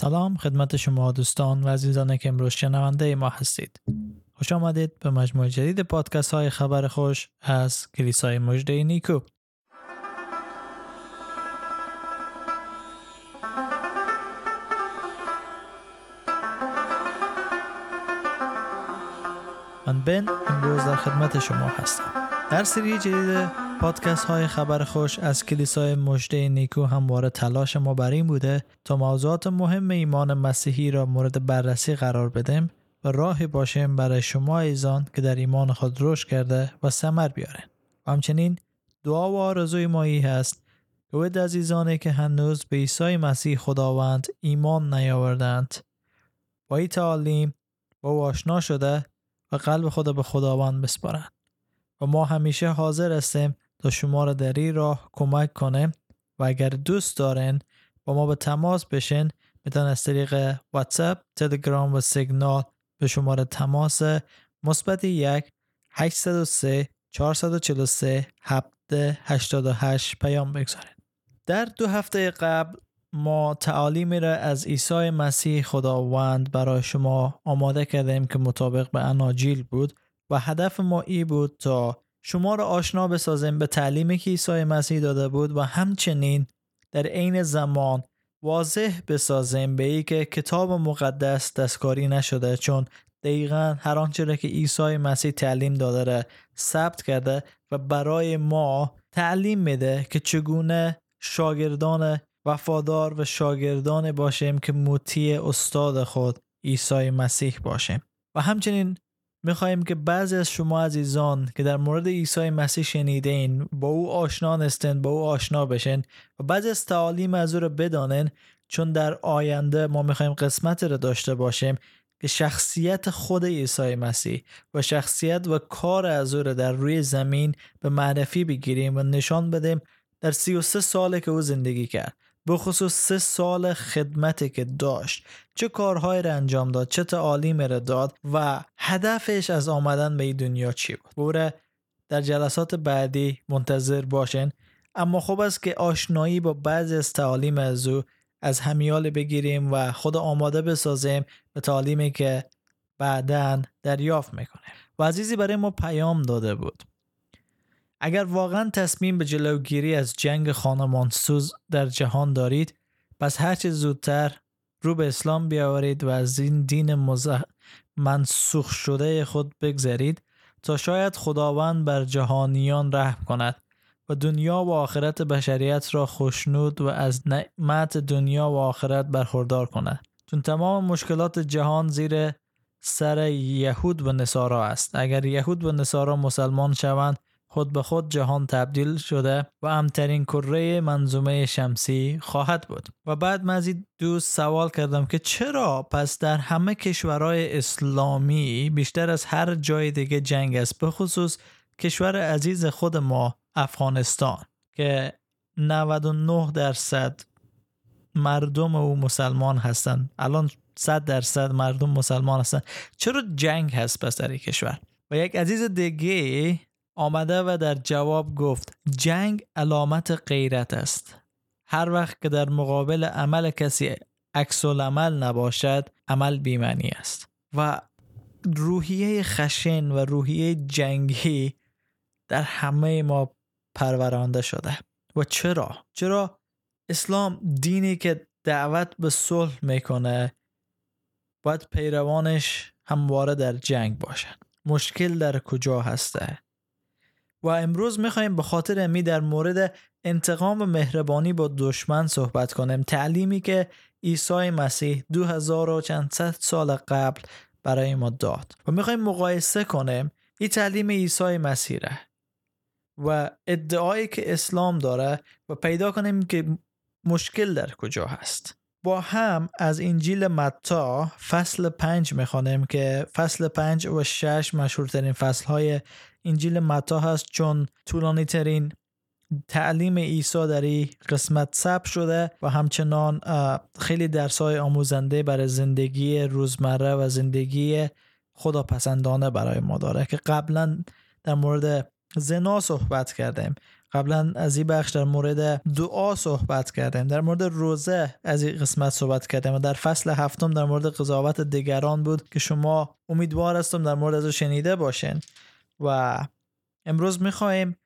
سلام خدمت شما دوستان و عزیزان که امروز شنونده ما هستید. خوش آمدید به مجموعه جدید پادکست های خبر خوش از کلیسای مجده نیکو. من بن امروز در خدمت شما هستم. در سری جدید پادکست های خبر خوش از کلیسای مجده نیکو همواره تلاش ما بر این بوده تا موضوعات مهم ایمان مسیحی را مورد بررسی قرار بدیم و راهی باشیم برای شما ایزان که در ایمان خود رشد کرده و ثمر بیارن و همچنین دعا و آرزوی ما ای هست که ود عزیزانی که هنوز به عیسی مسیح خداوند ایمان نیاوردند با این تعالیم با او آشنا شده و قلب خود به خداوند بسپارند. و ما همیشه حاضر هستیم تا شما را در این راه کمک کنیم و اگر دوست دارین با ما به تماس بشین می‌تونن از طریق واتساپ، تلگرام و سیگنال به شماره تماس مثبت یک 803 443 788 پیام بگذارید. در دو هفته قبل ما تعالیمی را از عیسی مسیح خداوند برای شما آماده کردیم که مطابق به اناجیل بود و هدف ما ای بود تا شما را آشنا بسازیم به تعلیمی که عیسی مسیح داده بود و همچنین در عین زمان واضح بسازیم به ای که کتاب مقدس دستکاری نشده چون دقیقا هر آنچه را که عیسی مسیح تعلیم داده را ثبت کرده و برای ما تعلیم میده که چگونه شاگردان وفادار و شاگردان باشیم که مطیع استاد خود عیسی مسیح باشیم. و همچنین می‌خواهیم که بعضی از شما عزیزان که در مورد عیسی مسیح شنیدین با او آشنا نستن با او آشنا بشن و بعضی از تعالیم از او رو بدانن چون در آینده ما می‌خوایم قسمت رو داشته باشیم که شخصیت خود عیسی مسیح و شخصیت و کار از او رو در روی زمین به معرفی بگیریم و نشان بدیم در 33 ساله که او زندگی کرد. بخصوص سه سال خدمتی که داشت چه کارهایی را انجام داد چه تعالیم را داد و هدفش از آمدن به این دنیا چی بود. بوره در جلسات بعدی منتظر باشین. اما خوب است که آشنایی با بعضی از تعالیم از او از همیال بگیریم و خود آماده بسازیم به تعالیمی که بعدا دریافت می‌کنه و عزیزی برای ما پیام داده بود. اگر واقعا تصمیم به جلوگیری از جنگ خانمانسوز در جهان دارید پس هرچه زودتر رو به اسلام بیاورید و از این دین مزه... منسوخ شده خود بگذرید تا شاید خداوند بر جهانیان رحم کند و دنیا و آخرت بشریت را خوشنود و از نعمت دنیا و آخرت برخوردار کند. چون تمام مشکلات جهان زیر سر یهود و نصارا است. اگر یهود و نصارا مسلمان شوند خود به خود جهان تبدیل شده و امترین کره منظومه شمسی خواهد بود. و بعد مزید دوست سوال کردم که چرا پس در همه کشورهای اسلامی بیشتر از هر جای دیگه جنگ است به خصوص کشور عزیز خود ما افغانستان که 99 درصد مردم او مسلمان هستند. الان 100 درصد مردم مسلمان هستند. چرا جنگ هست پس در این کشور؟ و یک عزیز دیگه آمده و در جواب گفت جنگ علامت غیرت است. هر وقت که در مقابل عمل کسی عکس عمل نباشد عمل بیمنی است. و روحیه خشن و روحیه جنگی در همه ما پرورانده شده. و چرا؟ چرا؟ اسلام دینی که دعوت به صلح می‌کنه باید پیروانش همواره در جنگ باشن مشکل در کجا هسته؟ و امروز می‌خوایم به خاطر امی در مورد انتقام و مهربانی با دشمن صحبت کنیم. تعلیمی که عیسی مسیح دو هزار و چند سال قبل برای ما داد. و می‌خوایم مقایسه کنیم این تعلیم عیسی مسیح و ادعایی که اسلام داره و پیدا کنیم که مشکل در کجا هست. با هم از انجیل متا فصل پنج می‌خوانیم که فصل پنج و شش مشهورترین فصل های انجیل متا هست. چون طولانی ترین تعلیم عیسی در این قسمت ثبت شده و همچنان خیلی درس های آموزنده برای زندگی روزمره و زندگی خداپسندانه برای ما داره که قبلا در مورد زنا صحبت کردیم. قبلا از این بخش در مورد دعا صحبت کردیم. در مورد روزه از این قسمت صحبت کردیم و در فصل هفتم در مورد قضاوت دیگران بود که شما امیدوار هستم در مورد از شنیده باشین. و امروز می‌خواهیم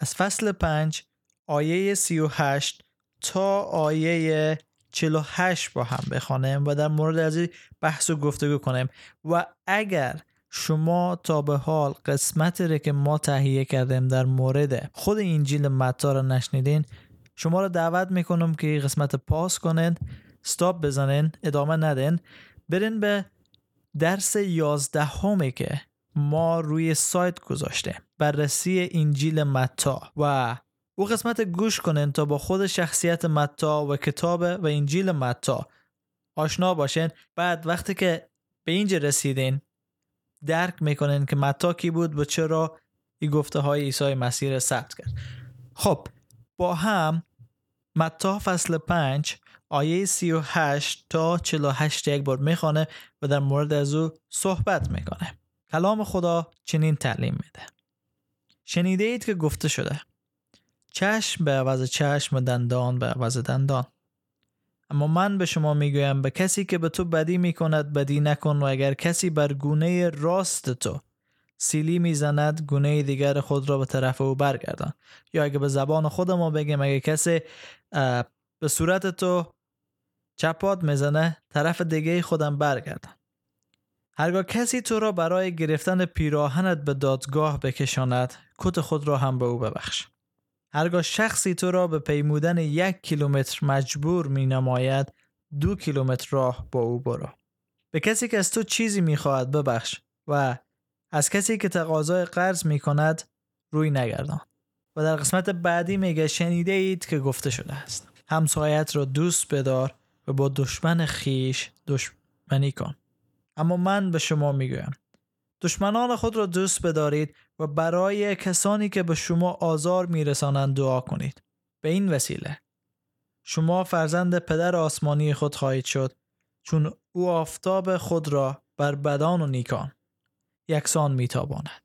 از فصل پنج آیه سی و هشت تا آیه 48 با هم بخوانیم و در مورد از این بحث و گفتگو کنیم. و اگر شما تا به حال قسمتی رو که ما تهیه کردیم در مورد خود انجیل متا رو نشنیدین شما رو دعوت می‌کنم که قسمت پاس کنین استاپ بزنین ادامه ندین. برین به درس یازدهمی که ما روی سایت گذاشته بررسی انجیل متا. و او قسمت گوش کنین تا با خود شخصیت متا و کتاب و انجیل متا آشنا باشین. بعد وقتی که به اینجا رسیدین درک می‌کنین که متا کی بود و چرا این گفته های عیسی مسیح ثبت کرد. خب با هم متا فصل 5 آیه 38 تا 48 یک بار می‌خوانه و در مورد از او صحبت می‌کنه. کلام خدا چنین تعلیم میده. شنیده اید که گفته شده. چشم به عوض چشم و دندان به عوض دندان. اما من به شما می‌گویم به کسی که به تو بدی می‌کند بدی نکن و اگر کسی بر گونه راست تو سیلی می‌زند گونه دیگر خود را به طرف او برگردان. یا اگه به زبان خود ما بگیم اگه کسی به صورت تو چپات می‌زنه طرف دیگه خودم برگردان هرگاه کسی تو را برای گرفتن پیراهنت به دادگاه بکشاند کت خود را هم به او ببخش. هرگاه شخصی تو را به پیمودن یک کیلومتر مجبور می نماید دو کیلومتر راه با او برو. به کسی که از تو چیزی می خواهد ببخش و از کسی که تقاضای قرض می کند روی نگردان. و در قسمت بعدی میگه شنیده اید که گفته شده است. همسایت را دوست بدار و با دشمن خیش دشمنی کن. اما من به شما می‌گویم. دشمنان خود را دوست بدارید و برای کسانی که به شما آزار میرسانند دعا کنید. به این وسیله. شما فرزند پدر آسمانی خود خواهید شد چون او آفتاب خود را بر بدان و نیکان یکسان میتاباند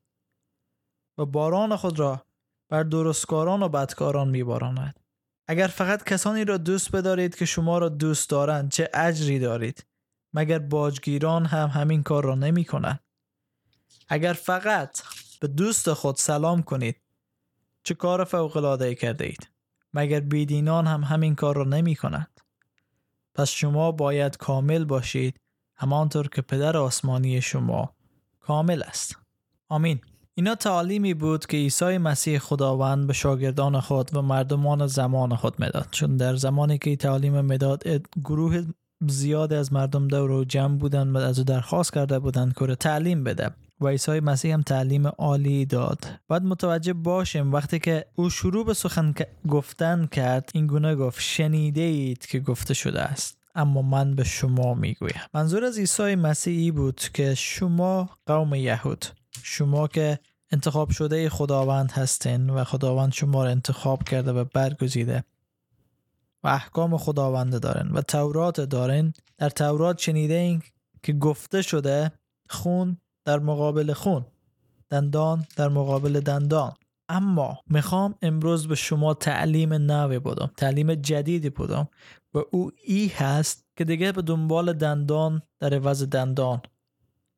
و باران خود را بر درستکاران و بدکاران میباراند. اگر فقط کسانی را دوست بدارید که شما را دوست دارند چه اجری دارید؟ مگر باجگیران هم همین کار را نمی کنند اگر فقط به دوست خود سلام کنید. چه کار فوق العاده کرده اید؟ مگر بیدینان هم همین کار را نمی کنند پس شما باید کامل باشید همانطور که پدر آسمانی شما کامل است. آمین. اینا تعالیمی بود که عیسی مسیح خداوند به شاگردان خود و مردمان زمان خود می‌داد. چون در زمانی که تعالیم می‌داد گروه زیاد از مردم دور و جمع بودن و از او درخواست کرده بودند که تعلیم بده. و عیسی مسیح هم تعلیم عالی داد. باید متوجه باشیم وقتی که او شروع به سخن گفتن کرد این گونه گفت شنیده اید که گفته شده است. اما من به شما می‌گویم. منظور از عیسی مسیحی بود که شما قوم یهود شما که انتخاب شده خداوند هستین و خداوند شما را انتخاب کرده و برگزیده و احکام خداوند دارن و تورات دارن در تورات شنیده این که گفته شده خون در مقابل خون دندان در مقابل دندان. اما می‌خوام امروز به شما تعلیم نوی بودم تعلیم جدیدی بودم و او ای هست که دیگه به دنبال دندان در عوض دندان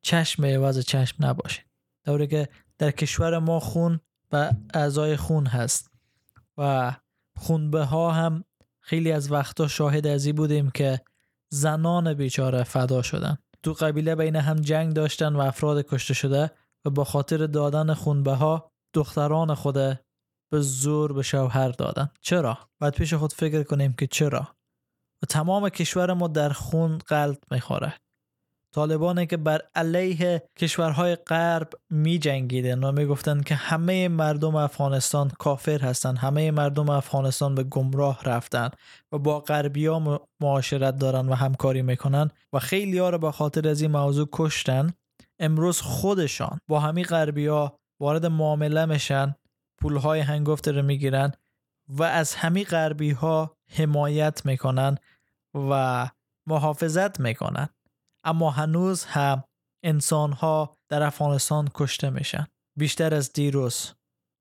چشم عوض چشم نباشه. دوره که در کشور ما خون و اعضای خون هست و خونبه ها هم خیلی از وقتا شاهد ازی بودیم که زنان بیچاره فدا شدن. تو قبیله بین هم جنگ داشتن و افراد کشته شده و با خاطر دادن خونبه ها دختران خود به زور به شوهر دادن چرا؟ باید پیش خود فکر کنیم که چرا؟ و تمام کشور ما در خون قلب می‌خوره طالبانی که بر علیه کشورهای غرب می جنگیدن و می گفتن که همه مردم افغانستان کافر هستند همه مردم افغانستان به گمراه رفتن و با غربی ها معاشرت دارن و همکاری می‌کنن و خیلی ها رو به خاطر از این موضوع کشتن. امروز خودشان با همین غربی ها وارد معامله میشن پولهای هنگفت رو می‌گیرن و از همین غربی ها حمایت می‌کنن و محافظت می‌کنن. اما هنوز هم انسان ها در افغانستان کشته میشن. بیشتر از دیروز.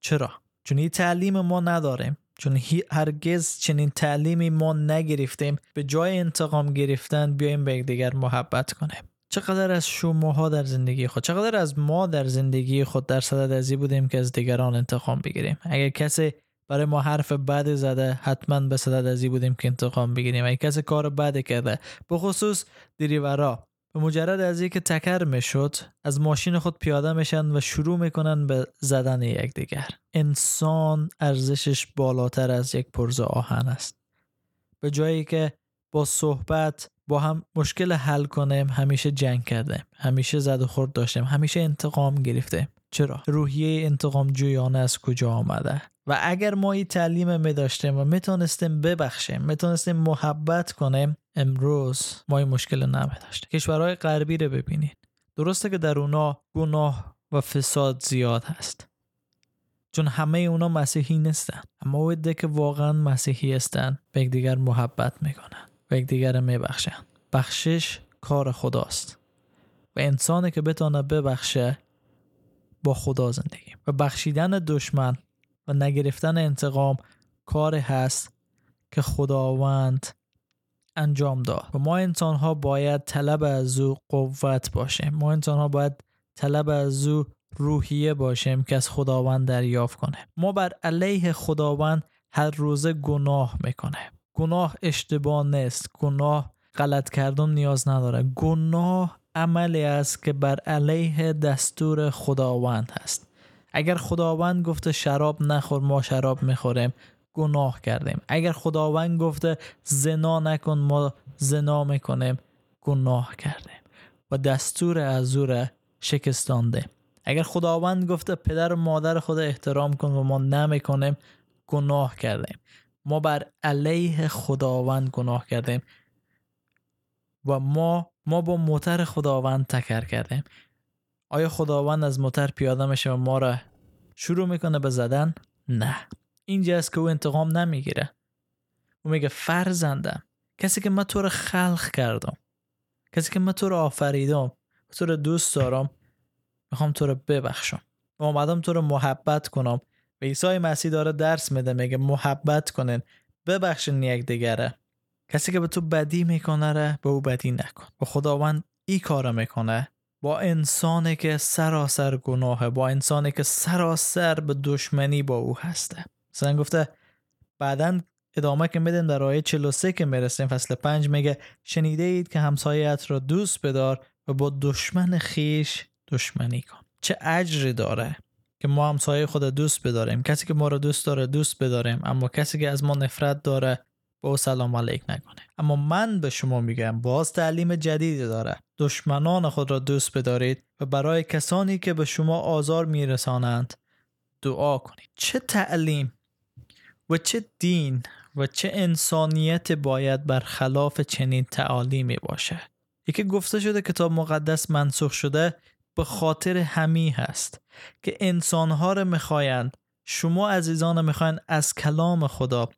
چرا؟ چون این تعلیم ما نداریم. چون هرگز چنین تعلیمی ما نگرفتیم. به جای انتقام گرفتن بیایم به یکدیگر محبت کنیم. چقدر از شماها در زندگی خود چقدر از ما در زندگی خود در صدد ازی بودیم که از دیگران انتقام بگیریم؟ اگر کسی برای ما حرف بد زده حتما به صدد ازی بودیم که انتقام بگیریم. اگر کسی کار بد کرده به خصوص دریورا به مجرد از که تکر می‌شد از ماشین خود پیاده میشن و شروع می‌کنن به زدن یکدیگر انسان ارزشش بالاتر از یک پرز آهن است. به جایی که با صحبت با هم مشکل حل کنیم همیشه جنگ کردیم همیشه زد و خورد داشتیم همیشه انتقام گرفتیم. چرا؟ روحیه انتقام جویانه از کجا آمده؟ و اگر ما این تعلیم می داشتیم و می‌تونستیم ببخشیم می‌تونستیم محبت کنیم امروز ما این مشکل داشتیم کشورهای غربی رو ببینید. درسته که در اونا گناه و فساد زیاد هست. چون همه اونا مسیحی نیستن. اما ویده که واقعا مسیحی هستن به دیگر محبت می‌کنن و یکدیگر میبخشن. بخشش کار خداست. و انسانی که بتونه ببخشه با خدا زندگی. و بخشیدن دشمن و نگرفتن انتقام کار هست که خداوند انجام داد. و ما انسان ها باید طلب از او قوت باشیم. ما انسان ها باید طلب از او روحیه باشیم که از خداوند دریافت کنه. ما بر علیه خداوند هر روزه گناه می‌کنه. گناه اشتباه نیست. گناه غلط کردن نیاز نداره. گناه عملی است که بر علیه دستور خداوند هست. اگر خداوند گفته شراب نخور ما شراب می‌خوریم. گناه کردیم. اگر خداوند گفته زنا نکن ما زنا می‌کنیم گناه کردیم. و دستور از او شکستانده. اگر خداوند گفته پدر و مادر خود احترام کن و ما نمی‌کنیم گناه کردیم. ما بر علیه خداوند گناه کردیم. و ما ما با موتر خداوند تکر کردیم. آیا خداوند از موتر پیاده میشه و ما را شروع می‌کنه به زدن؟ نه. اینجاست که او انتقام نمی‌گیره. او میگه فرزندم کسی که من تو رو خلق کردم کسی که من تو رو آفریدم تو رو دوست دارم می‌خوام تو رو ببخشم. و اومدم تو رو محبت کنم. و عیسی مسیح داره درس میده میگه محبت کنین ببخشین یک دیگره. کسی که به تو بدی می‌کنه ره به او بدی نکن. و خداوند ای کار می‌کنه. با انسانی که سراسر گناهه با انسانی که سراسر به دشمنی با او هسته. مثلا گفته بعدا ادامه که میدن در آیه 43 که می‌رسیم فصل 5 میگه شنیده اید که همسایت را دوست بدار و با دشمن خیش دشمنی کن. چه اجری داره که ما همسایه خود دوست بداریم؟ کسی که ما رو دوست داره دوست بداریم. اما کسی که از ما نفرت داره به او سلام علیک نکنه. اما من به شما میگم باز تعلیم جدیدی داره. دشمنان خود را دوست بدارید و برای کسانی که به شما آزار میرسانند دعا کنید. چه تعلیم؟ و چه دین و چه انسانیت باید برخلاف چنین تعالیمی باشه. یکی گفته شده کتاب مقدس منسوخ شده به خاطر همی هست که انسانها رو می‌خواین شما عزیزان می‌خواین از کلام خدا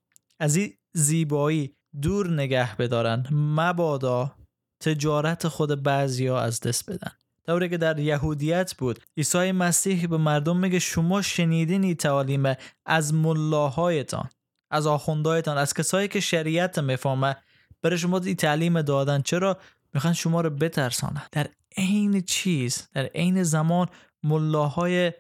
از این زیبایی دور نگه بدارن مبادا تجارت خود بعضیا از دست بدن. دوره که در یهودیت بود. عیسی مسیح به مردم میگه شما شنیدین این تعالیم از ملاهایتان از آخوندهایتان از کسایی که شریعت می‌فهمه. برای شما این تعلیم دادن چرا؟ می‌خوان شما رو بترسانن. در عین چیز در عین زمان ملاهای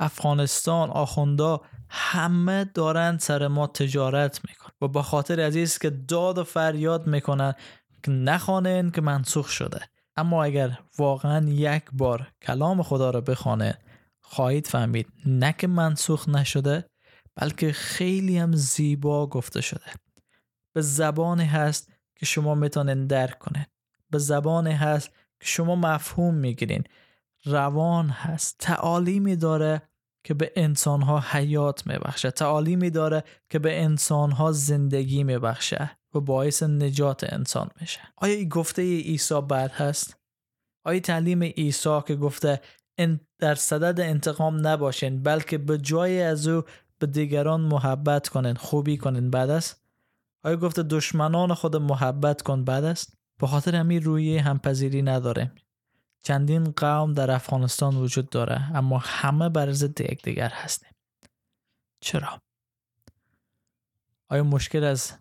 افغانستان آخوندا همه دارن سر ما تجارت می‌کنن. و با خاطر عزیز که داد و فریاد می‌کنن که نخوانن که منسوخ شده. اما اگر واقعا یک بار کلام خدا رو بخوانه خواهید فهمید نه که منسوخ نشده بلکه خیلی هم زیبا گفته شده. به زبانی هست که شما می‌تونن درک کنید. به زبانی هست که شما مفهوم می‌گیرین روان هست. تعالیمی داره که به انسانها حیات میبخشه. تعالیمی داره که به انسانها زندگی میبخشه. و باعث نجات انسان میشه آیا این گفته عیسی بد هست؟ آیا تعلیم عیسی که گفته در صدد انتقام نباشین بلکه به جای از او به دیگران محبت کنین خوبی کنین بعد است؟ آیا گفته دشمنان خود محبت کن بعد است؟ به خاطر همین روی همپذیری نداره چندین قوم در افغانستان وجود داره اما همه بر ضد یکدیگر هستیم چرا؟ آیا مشکل از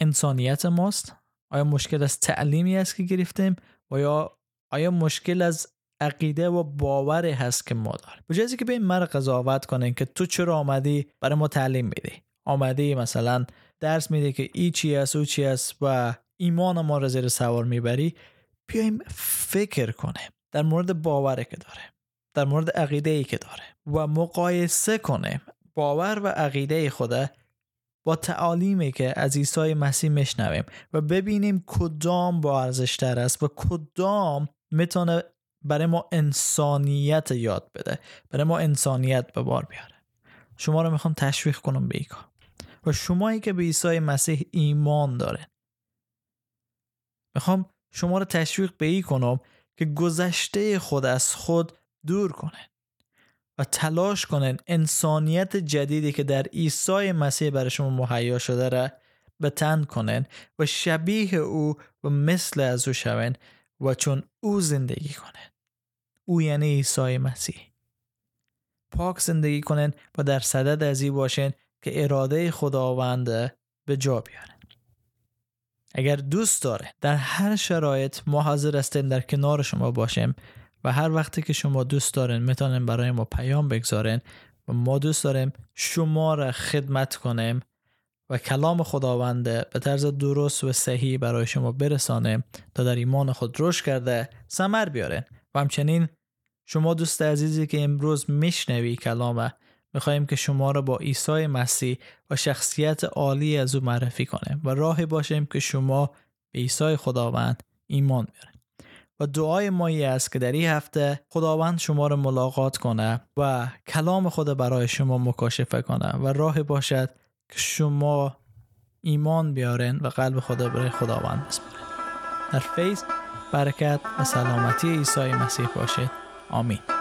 انسانیت ماست؟ آیا مشکل از تعلیمی است که گرفتیم؟ و یا آیا مشکل از عقیده و باوری هست که ما داریم به که به این مر قضاوت کنین که تو چرا آمدی برای ما تعلیم میدی آمدی مثلا درس میده که ای چی است او چی است و ایمان ما رو زیر سوار می‌بری بیایم فکر کنه در مورد باوری که داره در مورد عقیده ای که داره و مقایسه کنه باور و عقیده خدا با تعالیمی که از عیسی مسیح میشنویم و ببینیم کدام با ارزش است و کدام می‌تونه برای ما انسانیت یاد بده برای ما انسانیت به بار بیاره. شما رو می‌خوام تشویق کنم به کار. و شمایی که به عیسی مسیح ایمان داره. می‌خوام شما رو تشویق به ای کنم که گذشته خود از خود دور کنه. و تلاش کنن انسانیت جدیدی که در عیسی مسیح برای شما مهیا شده را به تن کنن و شبیه او و مثل از او شون و چون او زندگی کنن. او یعنی عیسی مسیح. پاک زندگی کنن و در صدد از این باشن که اراده خداوند به جا بیارن. اگر دوست داره در هر شرایط ما حاضر هستیم در کنار شما باشیم. و هر وقتی که شما دوست دارین می‌تونن برای ما پیام بگذارین و ما دوست داریم شما را خدمت کنیم و کلام خداوند به طرز درست و صحیح برای شما برسانیم تا در ایمان خود رشد کرده سمر بیارین. و همچنین شما دوست عزیزی که امروز میشنوی کلامه می‌خواهیم که شما را با عیسی مسیح و شخصیت عالی از او معرفی کنیم و راهی باشیم که شما به عیسی خداوند ایمان بیارین. و دعای ما است که در این هفته خداوند شما را ملاقات کنه و کلام خود برای شما مکاشفه کنه و راه باشد که شما ایمان بیارین و قلب خدا برای خداوند بسپارین. در فیض برکت و سلامتی عیسی مسیح باشید. آمین.